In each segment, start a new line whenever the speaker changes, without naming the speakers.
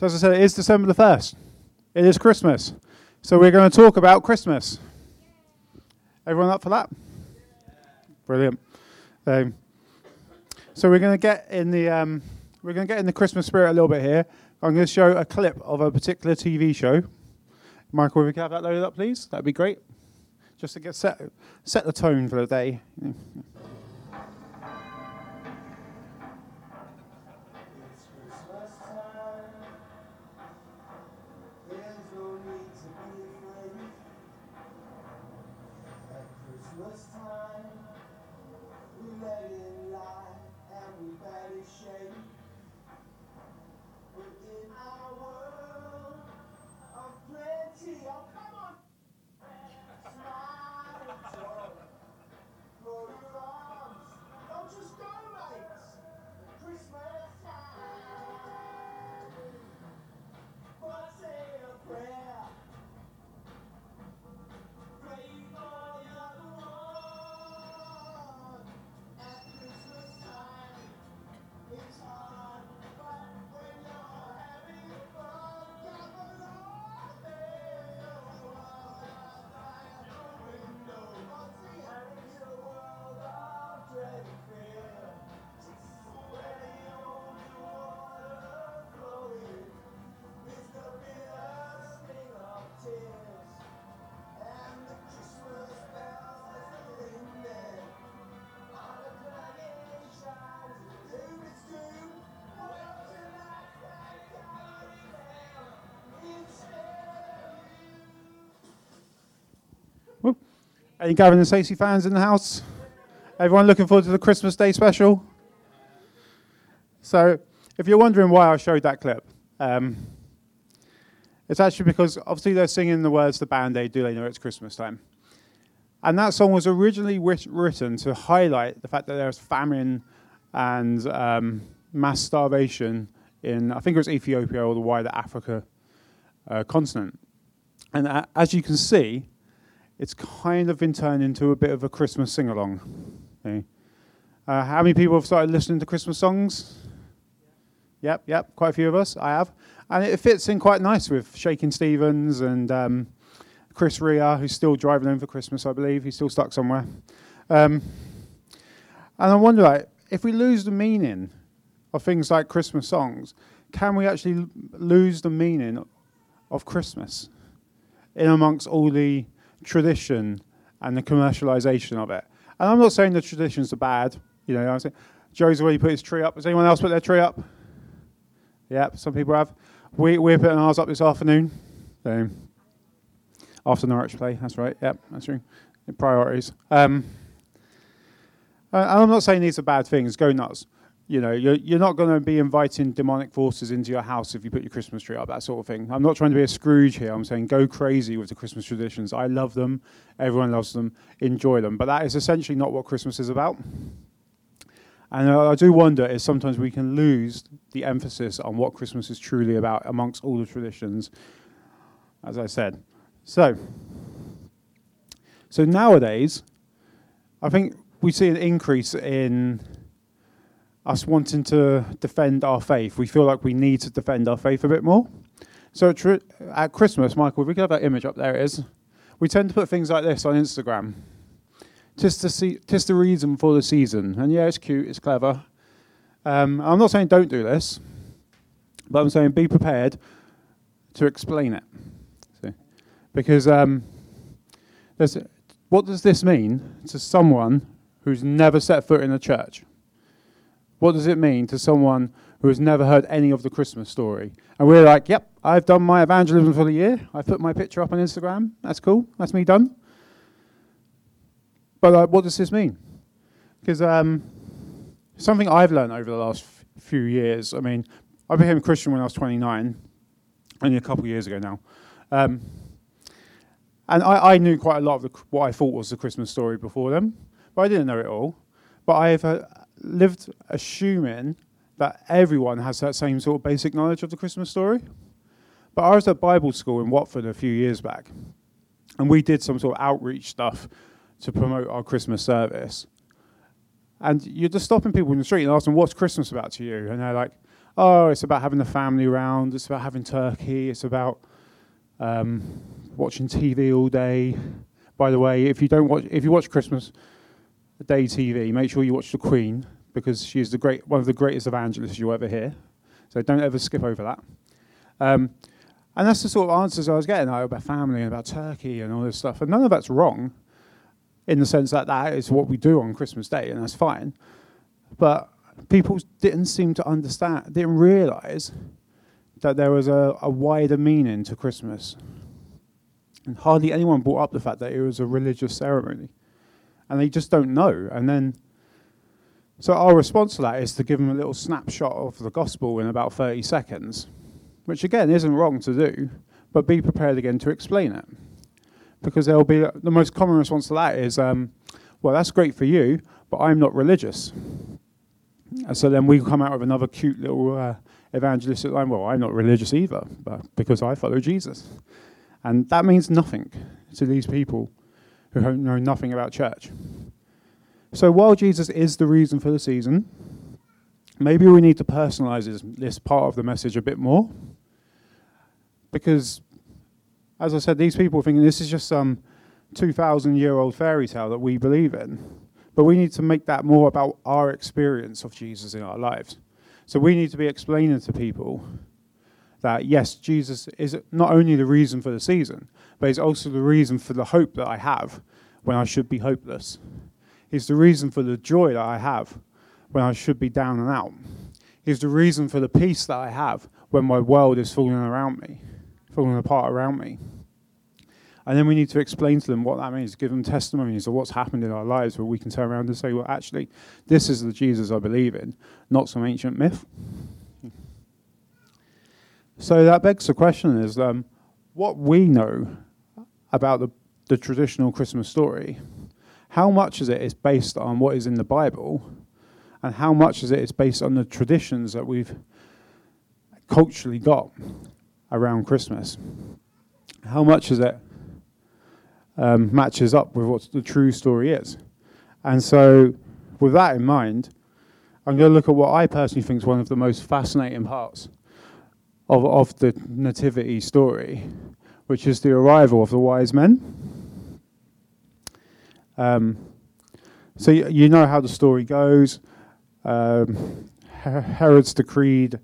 So, as I said, it is December the 1st. It is Christmas. So, we're going to talk about Christmas. Everyone up for that? Brilliant. Um, so, we're going to get in the um, we're going to get in the Christmas spirit a little bit here. I'm going to show a clip of a particular TV show. Michael, if we could have that loaded up, please, that'd be great. Just to get set set the tone for the day. Any Gavin and Stacey fans in the house? Everyone looking forward to the Christmas Day special? So, if you're wondering why I showed that clip, um, it's actually because obviously they're singing the words "The Band Aid." Do they know it's Christmas time? And that song was originally written to highlight the fact that there's famine and um, mass starvation in, I think it was Ethiopia or the wider Africa uh, continent. And uh, as you can see, it's kind of been turned into a bit of a Christmas sing along. Okay. Uh, how many people have started listening to Christmas songs? Yep, yep, quite a few of us. I have. And it fits in quite nice with Shakin' Stevens and um, Chris Rea, who's still driving home for Christmas, I believe. He's still stuck somewhere. Um, and I wonder, like, if we lose the meaning of things like Christmas songs, can we actually lose the meaning of Christmas in amongst all the tradition and the commercialization of it. And I'm not saying the traditions are bad. You know, I'm saying Joe's already put his tree up. Has anyone else put their tree up? Yep, some people have. We, we're putting ours up this afternoon. So, after Norwich play, that's right. Yep, that's true. Priorities. Um, I'm not saying these are bad things. Go nuts you know, you're, you're not going to be inviting demonic forces into your house if you put your Christmas tree up, that sort of thing. I'm not trying to be a Scrooge here. I'm saying go crazy with the Christmas traditions. I love them. Everyone loves them. Enjoy them. But that is essentially not what Christmas is about. And I do wonder if sometimes we can lose the emphasis on what Christmas is truly about amongst all the traditions, as I said. So, so nowadays, I think we see an increase in us wanting to defend our faith. We feel like we need to defend our faith a bit more. So at Christmas, Michael, if we could have that image up there, it is. We tend to put things like this on Instagram. Just to see, just the reason for the season. And yeah, it's cute, it's clever. Um, I'm not saying don't do this, but I'm saying be prepared to explain it. See? Because um, what does this mean to someone who's never set foot in a church? What does it mean to someone who has never heard any of the Christmas story? And we're like, yep, I've done my evangelism for the year. I put my picture up on Instagram. That's cool. That's me done. But uh, what does this mean? Because um, something I've learned over the last f- few years. I mean, I became a Christian when I was 29, only a couple of years ago now. Um, and I, I, knew quite a lot of the, what I thought was the Christmas story before them, but I didn't know it all. But I've uh, lived assuming that everyone has that same sort of basic knowledge of the Christmas story. But I was at Bible school in Watford a few years back, and we did some sort of outreach stuff to promote our Christmas service. And you're just stopping people in the street and asking, What's Christmas about to you? And they're like, oh, it's about having the family around, it's about having turkey, it's about um, watching TV all day. By the way, if you don't watch, if you watch Christmas Day TV, make sure you watch the Queen because she's the great, one of the greatest evangelists you'll ever hear. So don't ever skip over that. Um, and that's the sort of answers I was getting like, about family and about Turkey and all this stuff. And none of that's wrong in the sense that that is what we do on Christmas Day, and that's fine. But people didn't seem to understand, didn't realize that there was a, a wider meaning to Christmas. And hardly anyone brought up the fact that it was a religious ceremony. And they just don't know. And then, so our response to that is to give them a little snapshot of the gospel in about 30 seconds, which again isn't wrong to do, but be prepared again to explain it. Because there'll be the most common response to that is, um, well, that's great for you, but I'm not religious. And so then we come out with another cute little uh, evangelistic line. Well, I'm not religious either, but because I follow Jesus, and that means nothing to these people who know nothing about church. So while Jesus is the reason for the season, maybe we need to personalize this, this part of the message a bit more, because, as I said, these people are thinking this is just some 2,000 year old fairy tale that we believe in. But we need to make that more about our experience of Jesus in our lives. So we need to be explaining to people that yes, Jesus is not only the reason for the season, but it's also the reason for the hope that I have when I should be hopeless. It's the reason for the joy that I have when I should be down and out. It's the reason for the peace that I have when my world is falling around me, falling apart around me. And then we need to explain to them what that means, give them testimonies of what's happened in our lives where we can turn around and say, well, actually, this is the Jesus I believe in, not some ancient myth. So that begs the question is um, what we know about the, the traditional Christmas story, how much of it is based on what is in the Bible, and how much of it is based on the traditions that we've culturally got around Christmas? How much is it um, matches up with what the true story is. And so, with that in mind, I'm going to look at what I personally think is one of the most fascinating parts of, of the Nativity story, which is the arrival of the wise men. Um, so, you, you, know how the story goes. Um, Herod's decreed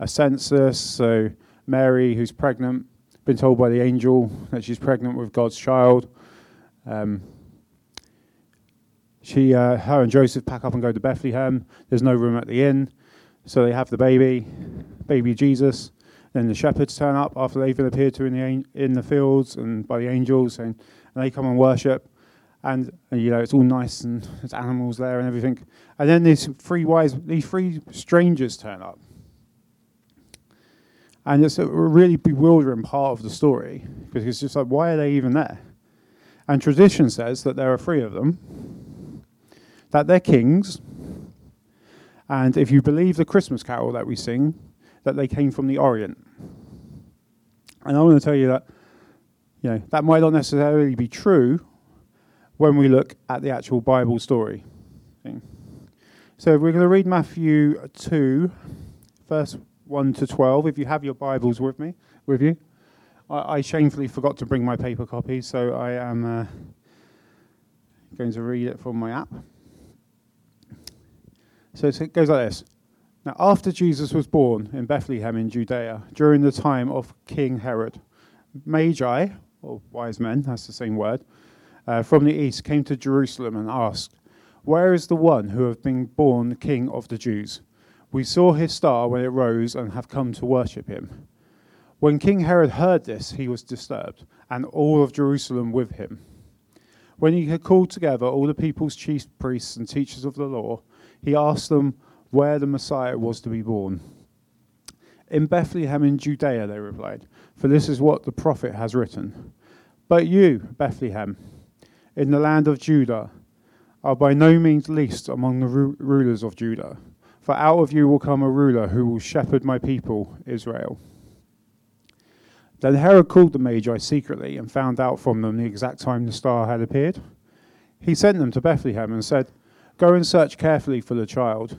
a census, so Mary, who's pregnant, been told by the angel that she's pregnant with God's child. Um, she, uh, her and Joseph pack up and go to Bethlehem. There's no room at the inn, so they have the baby, baby Jesus. Then the shepherds turn up after they've been appeared to in the in the fields and by the angels, and, and they come and worship. And, and, you know it's all nice and there's animals there and everything. And then these three wise, these three strangers turn up and it's a really bewildering part of the story because it's just like, why are they even there? And tradition says that there are three of them, that they're kings, and if you believe the Christmas carol that we sing, that they came from the Orient. And I want to tell you that, you know, that might not necessarily be true when we look at the actual Bible story. So we're going to read Matthew 2, verse 1 to 12, if you have your Bibles with me, with you. I, I shamefully forgot to bring my paper copy, so I am uh, going to read it from my app. So it goes like this. Now, after Jesus was born in Bethlehem in Judea, during the time of King Herod, Magi, or wise men, that's the same word, uh, from the east came to Jerusalem and asked, Where is the one who has been born king of the Jews? We saw his star when it rose and have come to worship him. When King Herod heard this, he was disturbed, and all of Jerusalem with him. When he had called together all the people's chief priests and teachers of the law, he asked them where the Messiah was to be born. In Bethlehem in Judea, they replied, for this is what the prophet has written. But you, Bethlehem, in the land of Judah, are by no means least among the ru- rulers of Judah. For out of you will come a ruler who will shepherd my people, Israel. Then Herod called the Magi secretly and found out from them the exact time the star had appeared. He sent them to Bethlehem and said, Go and search carefully for the child.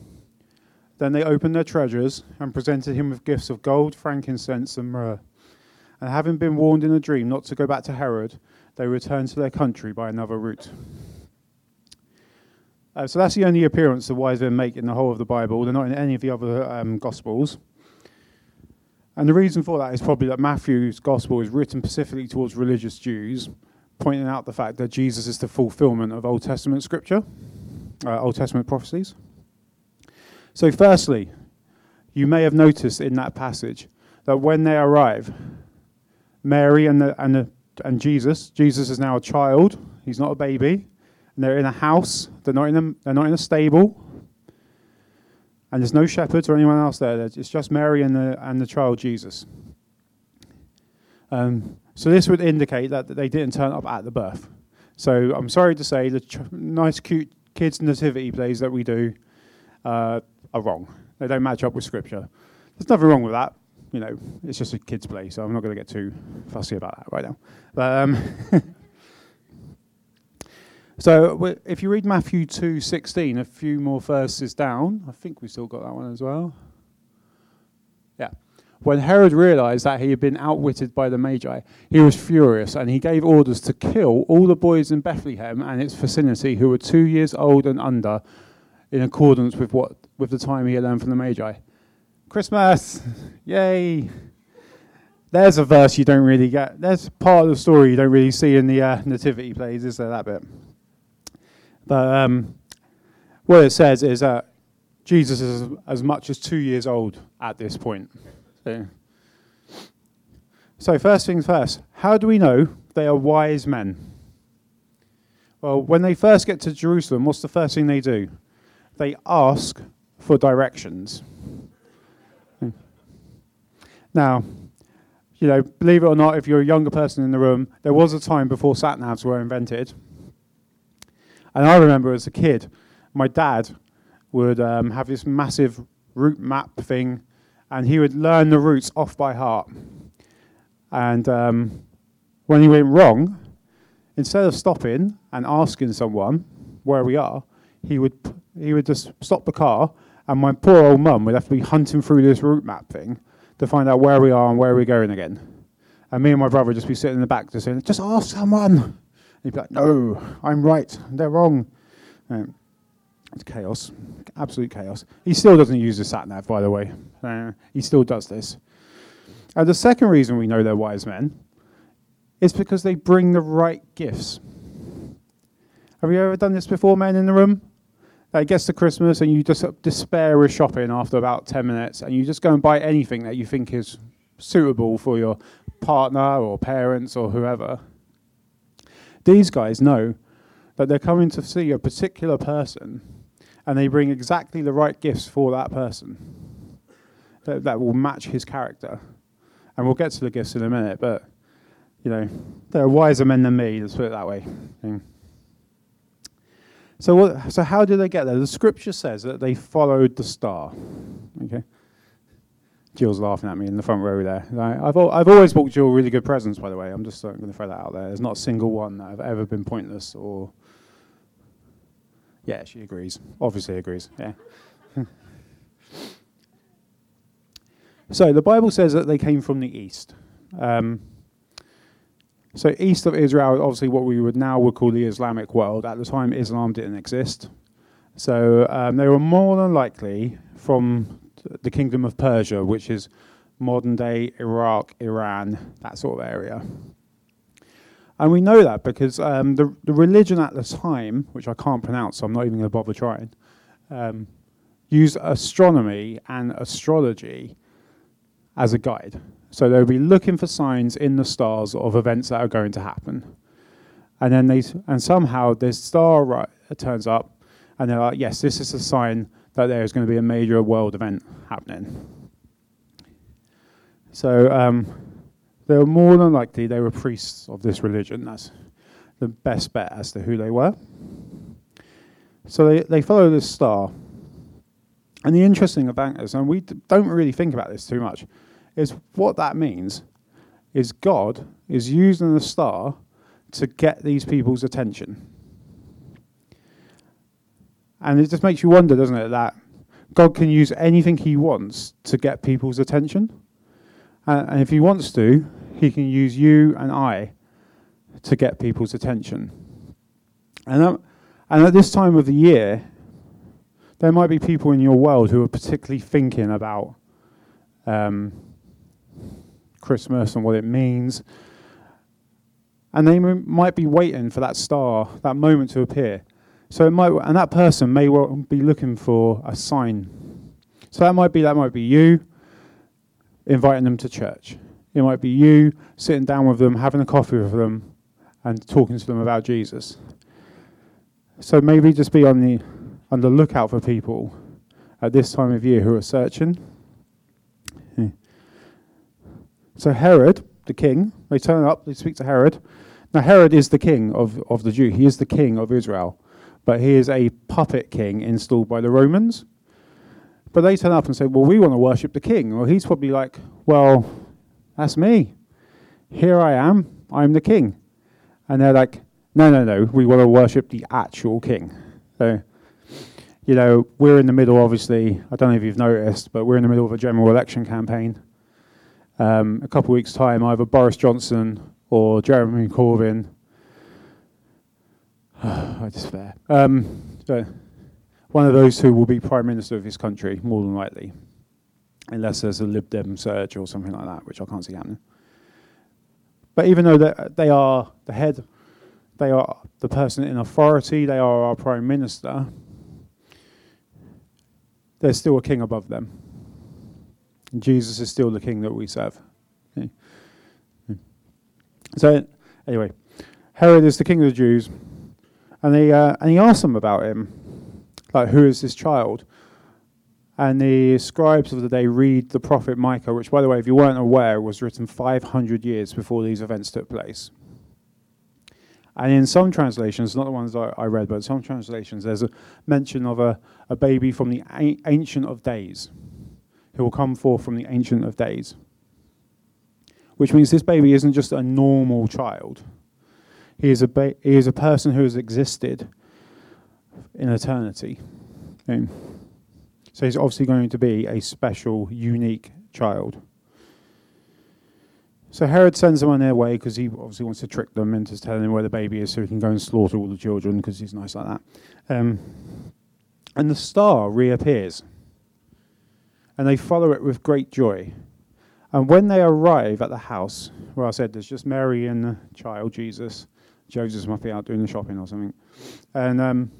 Then they opened their treasures and presented him with gifts of gold, frankincense, and myrrh. And having been warned in a dream not to go back to Herod, they returned to their country by another route. Uh, so that's the only appearance the wise men make in the whole of the Bible. They're not in any of the other um, Gospels. And the reason for that is probably that Matthew's Gospel is written specifically towards religious Jews, pointing out the fact that Jesus is the fulfillment of Old Testament scripture, uh, Old Testament prophecies. So, firstly, you may have noticed in that passage that when they arrive, Mary and, the, and, the, and Jesus, Jesus is now a child, he's not a baby, and they're in a house, they're not in a, they're not in a stable, and there's no shepherds or anyone else there. It's just Mary and the, and the child Jesus. Um, so this would indicate that they didn't turn up at the birth. So I'm sorry to say the ch- nice, cute kids nativity plays that we do uh, are wrong. They don't match up with Scripture. There's nothing wrong with that. You know, it's just a kids' play, so I'm not going to get too fussy about that right now. But um, so if you read Matthew 2:16, a few more verses down, I think we still got that one as well. Yeah. When Herod realized that he had been outwitted by the Magi, he was furious and he gave orders to kill all the boys in Bethlehem and its vicinity who were two years old and under, in accordance with what with the time he had learned from the Magi. Christmas! Yay! There's a verse you don't really get. There's part of the story you don't really see in the uh, nativity plays, is there, that bit? But um, what it says is that Jesus is as much as two years old at this point. So, so first things first, how do we know they are wise men? Well, when they first get to Jerusalem, what's the first thing they do? They ask for directions. Now, you know, believe it or not, if you're a younger person in the room, there was a time before sat navs were invented. And I remember as a kid, my dad would um, have this massive route map thing, and he would learn the routes off by heart. And um, when he went wrong, instead of stopping and asking someone where we are, he would he would just stop the car, and my poor old mum would have to be hunting through this route map thing to find out where we are and where we're going again. And me and my brother would just be sitting in the back, just saying, "Just ask someone." And he'd be like, "No, I'm right. They're wrong." Um, it's chaos, absolute chaos. He still doesn't use the sat nav, by the way. Uh, he still does this. And the second reason we know they're wise men is because they bring the right gifts. Have you ever done this before, men in the room? It gets to Christmas and you just despair of shopping after about 10 minutes and you just go and buy anything that you think is suitable for your partner or parents or whoever. These guys know that they're coming to see a particular person and they bring exactly the right gifts for that person that, that will match his character. And we'll get to the gifts in a minute, but you know, they're wiser men than me, let's put it that way. So, what, so how did they get there? The scripture says that they followed the star. Okay. Jill's laughing at me in the front row there. I've, I've always bought Jill really good presents, by the way. I'm just uh, going to throw that out there. There's not a single one that I've ever been pointless or. Yeah, she agrees. Obviously agrees. Yeah. so the Bible says that they came from the east. Um, so east of Israel, obviously what we would now would call the Islamic world. At the time, Islam didn't exist. So um, they were more than likely from the kingdom of Persia, which is modern day Iraq, Iran, that sort of area. And we know that because um, the, the religion at the time, which I can't pronounce, so I'm not even going to bother trying, um, used astronomy and astrology as a guide. So they'll be looking for signs in the stars of events that are going to happen. And then they, and somehow this star right, turns up, and they're like, yes, this is a sign that there is going to be a major world event happening. So um, they were more than likely they were priests of this religion. That's the best bet as to who they were. So they, they follow this star. And the interesting about this, and we don't really think about this too much, is what that means is God is using the star to get these people's attention. And it just makes you wonder, doesn't it, that God can use anything he wants to get people's attention. Uh, and if he wants to, he can use you and I to get people's attention. And, um, and at this time of the year, there might be people in your world who are particularly thinking about um, Christmas and what it means. And they might be waiting for that star, that moment to appear. So it might, and that person may well be looking for a sign. So that might be that might be you inviting them to church. It might be you sitting down with them, having a coffee with them, and talking to them about Jesus. So maybe just be on the on the lookout for people at this time of year who are searching. So Herod, the king, they turn up, they speak to Herod. Now Herod is the king of, of the Jew. He is the king of Israel but he is a puppet king installed by the Romans. But they turn up and say, Well, we want to worship the king. Well, he's probably like, Well, that's me. Here I am. I'm the king. And they're like, No, no, no. We want to worship the actual king. So, you know, we're in the middle, obviously. I don't know if you've noticed, but we're in the middle of a general election campaign. Um, a couple of weeks' time, either Boris Johnson or Jeremy Corbyn I despair. Um, one of those who will be prime minister of his country, more than likely, unless there's a Lib Dem surge or something like that, which I can't see happening. But even though they are the head, they are the person in authority, they are our prime minister, there's still a king above them. Jesus is still the king that we serve. So, anyway, Herod is the king of the Jews and he uh, and he asked them about him, like who is this child? And the scribes of the day read the prophet Micah, which, by the way, if you weren't aware, was written 500 years before these events took place. And in some translations, not the ones I, I read, but some translations, there's a mention of a, a baby from the a- Ancient of Days, who will come forth from the Ancient of Days. Which means this baby isn't just a normal child he is a, ba- he is a person who has existed in eternity. Okay. So he's obviously going to be a special, unique child. So Herod sends them on their way because he obviously wants to trick them into telling them where the baby is so he can go and slaughter all the children because he's nice like that. Um, and the star reappears. And they follow it with great joy. And when they arrive at the house, where I said there's just Mary and the child, Jesus, Joseph must be out doing the shopping or something. And um,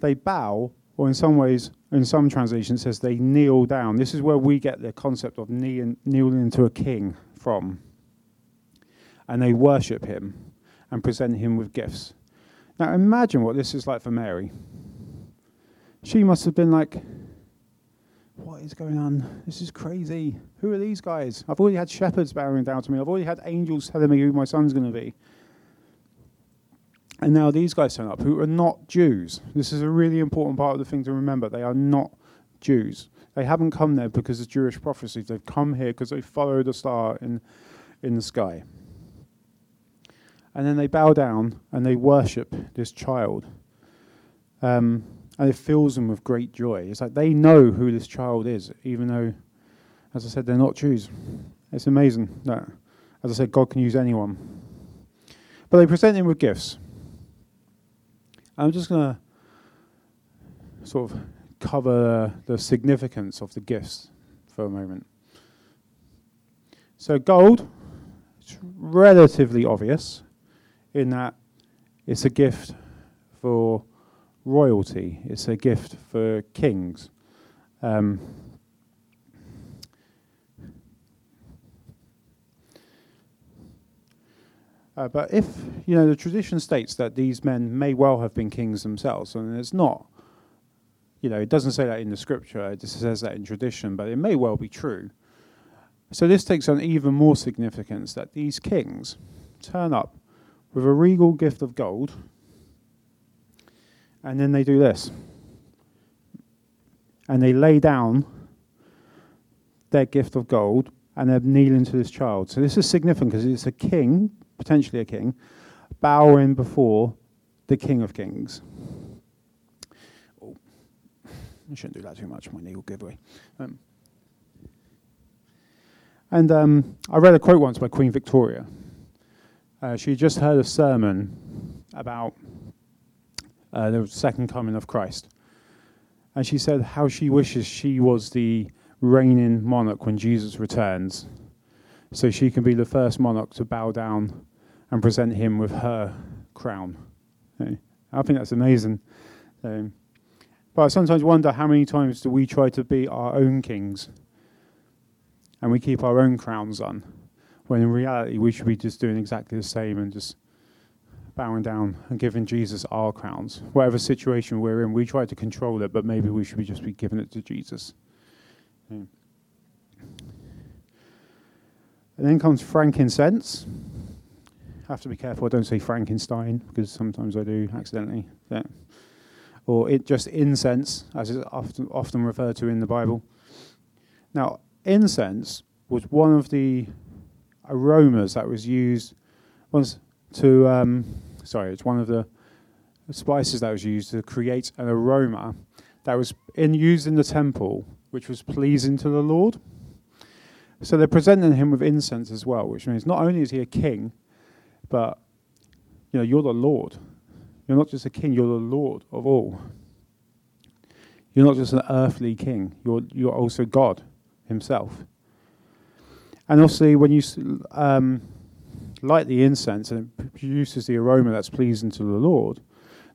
they bow, or in some ways, in some translations, says they kneel down. This is where we get the concept of knee kneeling to a king from. And they worship him and present him with gifts. Now imagine what this is like for Mary. She must have been like, what is going on? This is crazy. Who are these guys? I've already had shepherds bowing down to me. I've already had angels telling me who my son's going to be. And now these guys turn up who are not Jews. This is a really important part of the thing to remember. They are not Jews. They haven't come there because of Jewish prophecies. They've come here because they followed a star in, in the sky. And then they bow down and they worship this child. Um, and it fills them with great joy. It's like they know who this child is, even though, as I said, they're not Jews. It's amazing that, as I said, God can use anyone. But they present him with gifts. I'm just going to sort of cover the significance of the gifts for a moment. So, gold, it's relatively obvious in that it's a gift for royalty, it's a gift for kings. Um, Uh, but if, you know, the tradition states that these men may well have been kings themselves, and it's not, you know, it doesn't say that in the scripture, it just says that in tradition, but it may well be true. So this takes on even more significance that these kings turn up with a regal gift of gold, and then they do this. And they lay down their gift of gold and they're kneeling to this child. So this is significant because it's a king, potentially a king, bowing before the King of Kings. Oh, I shouldn't do that too much. My knee will give way. Um, and um, I read a quote once by Queen Victoria. Uh, she just heard a sermon about uh, the second coming of Christ. And she said how she wishes she was the reigning monarch when Jesus returns, so she can be the first monarch to bow down and present him with her crown. I think that's amazing. Um, but I sometimes wonder how many times do we try to be our own kings and we keep our own crowns on, when in reality we should be just doing exactly the same and just bowing down and giving Jesus our crowns. Whatever situation we're in, we try to control it, but maybe we should be just be giving it to Jesus. And then comes frankincense. I have to be careful I don't say Frankenstein because sometimes I do accidentally. Yeah. Or it just incense, as is often often referred to in the Bible. Now, incense was one of the aromas that was used to um, sorry, it's one of the spices that was used to create an aroma that was in used in the temple which was pleasing to the Lord. So they're presenting him with incense as well, which means not only is he a king, but you know, you're the Lord. You're not just a king, you're the Lord of all. You're not just an earthly king, you're, you're also God himself. And obviously, when you um, light the incense and it produces the aroma that's pleasing to the Lord,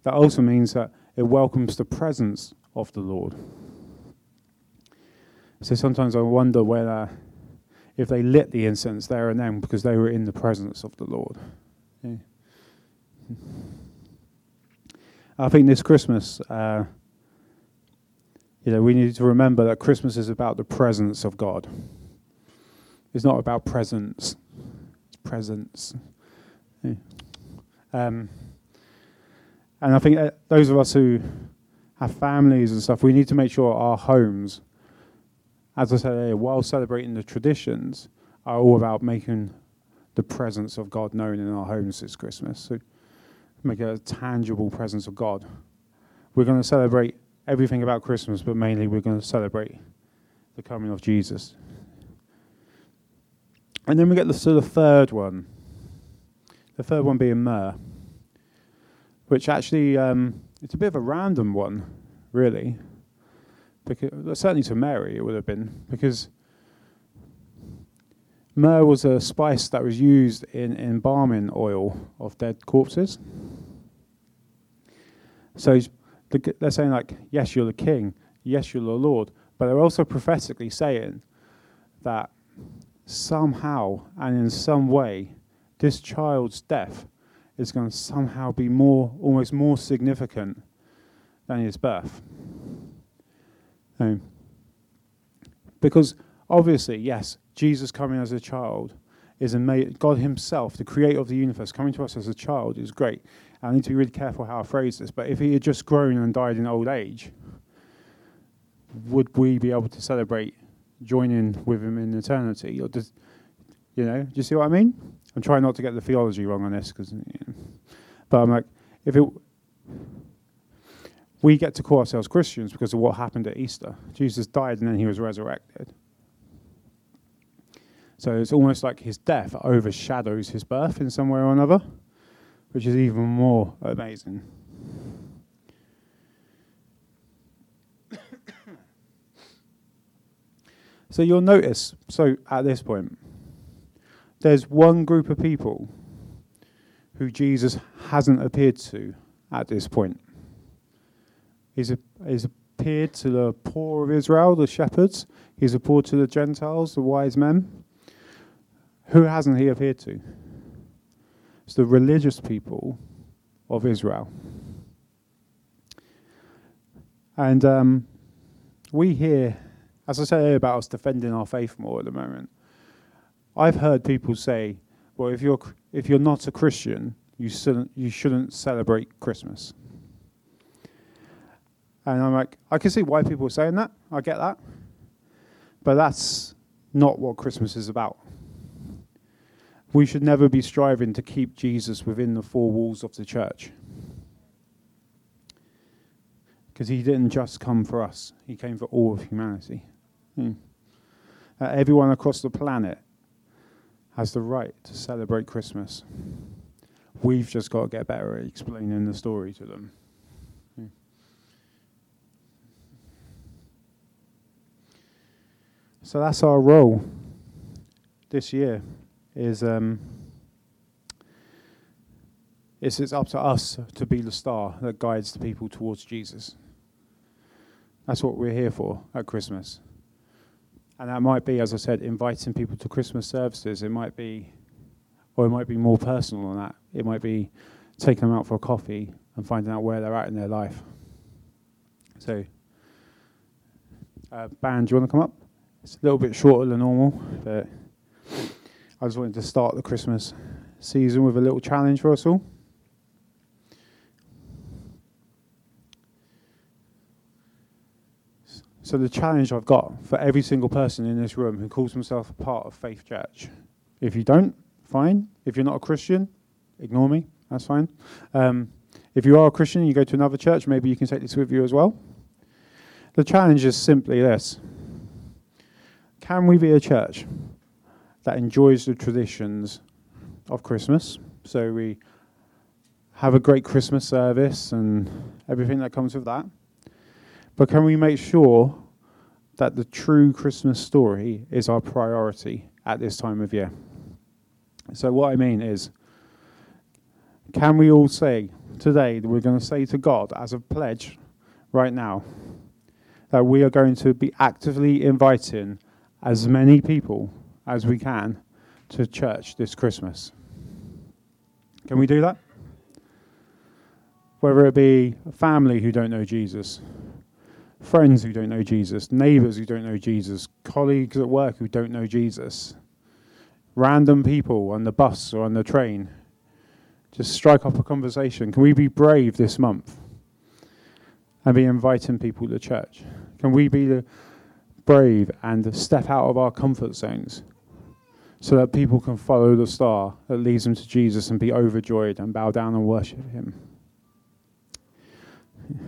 that also means that it welcomes the presence of the Lord. So sometimes I wonder whether if they lit the incense there and then because they were in the presence of the Lord. Yeah. I think this Christmas, uh, you know, we need to remember that Christmas is about the presence of God. It's not about presents. Presence. Yeah. Um, and I think those of us who have families and stuff, we need to make sure our homes as I said earlier, while celebrating the traditions, are all about making the presence of God known in our homes this Christmas. So make a tangible presence of God. We're going to celebrate everything about Christmas, but mainly we're going to celebrate the coming of Jesus. And then we get the, to the third one. The third one being myrrh, which actually um, it's a bit of a random one, really because certainly to Mary it would have been because myrrh was a spice that was used in embalming oil of dead corpses. So they're saying like, yes, you're the king, yes, you're the Lord, but they're also prophetically saying that somehow and in some way, this child's death is going to somehow be more, almost more significant than his birth. Um, because obviously, yes, Jesus coming as a child is amazing. God Himself, the creator of the universe, coming to us as a child is great. I need to be really careful how I phrase this, but if He had just grown and died in old age, would we be able to celebrate joining with Him in eternity? Or does, you know, do you see what I mean? I'm trying not to get the theology wrong on this, because, you know, but I'm like, if it we get to call ourselves Christians because of what happened at Easter. Jesus died and then he was resurrected. So it's almost like his death overshadows his birth in some way or another, which is even more amazing. So you'll notice, so at this point, there's one group of people who Jesus hasn't appeared to at this point. He's, a, he's appeared to the poor of Israel, the shepherds. He's appeared to the Gentiles, the wise men. Who hasn't he appeared to? It's the religious people of Israel. And um, we hear, as I said earlier about us defending our faith more at the moment, I've heard people say, well, if you're, if you're not a Christian, you shouldn't, you shouldn't celebrate Christmas. And I'm like, I can see why people are saying that. I get that. But that's not what Christmas is about. We should never be striving to keep Jesus within the four walls of the church. Because he didn't just come for us, he came for all of humanity. Hmm. Uh, everyone across the planet has the right to celebrate Christmas. We've just got to get better at explaining the story to them. Hmm. So that's our role this year. Is um, it's, it's up to us to be the star that guides the people towards Jesus. That's what we're here for at Christmas. And that might be, as I said, inviting people to Christmas services. It might be, or it might be more personal than that. It might be taking them out for a coffee and finding out where they're at in their life. So, uh, do you want to come up? It's a little bit shorter than normal, but I just wanted to start the Christmas season with a little challenge for us all. So the challenge I've got for every single person in this room who calls himself a part of Faith Church, if you don't, fine. If you're not a Christian, ignore me. That's fine. Um, if you are a Christian and you go to another church, maybe you can take this with you as well. The challenge is simply this Can we be a church that enjoys the traditions of Christmas? So we have a great Christmas service and everything that comes with that. But can we make sure that the true Christmas story is our priority at this time of year? So, what I mean is, can we all say today that we're going to say to God as a pledge right now that we are going to be actively inviting as many people as we can to church this Christmas? Can we do that? Whether it be a family who don't know Jesus, friends who don't know Jesus, neighbors who don't know Jesus, colleagues at work who don't know Jesus, random people on the bus or on the train. Just strike up a conversation. Can we be brave this month and be inviting people to church? Can we be brave and step out of our comfort zones so that people can follow the star that leads them to Jesus and be overjoyed and bow down and worship Him?